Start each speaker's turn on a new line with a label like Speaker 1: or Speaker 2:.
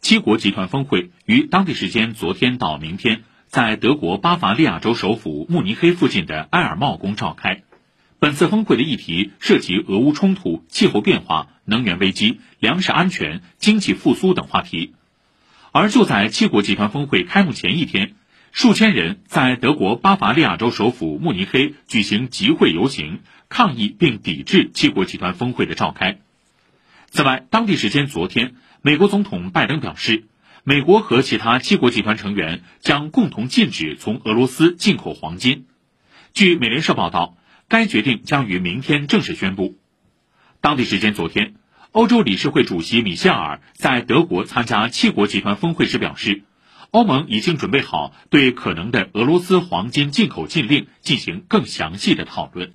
Speaker 1: 七国集团峰会于当地时间昨天到明天在德国巴伐利亚州首府慕尼黑附近的埃尔茂宫召开。本次峰会的议题涉及俄乌冲突、气候变化、能源危机、粮食安全、经济复苏等话题。而就在七国集团峰会开幕前一天，数千人在德国巴伐利亚州首府慕尼黑举行集会游行，抗议并抵制七国集团峰会的召开。此外，当地时间昨天，美国总统拜登表示，美国和其他七国集团成员将共同禁止从俄罗斯进口黄金。据美联社报道。该决定将于明天正式宣布。当地时间昨天，欧洲理事会主席米歇尔在德国参加七国集团峰会时表示，欧盟已经准备好对可能的俄罗斯黄金进口禁令进行更详细的讨论。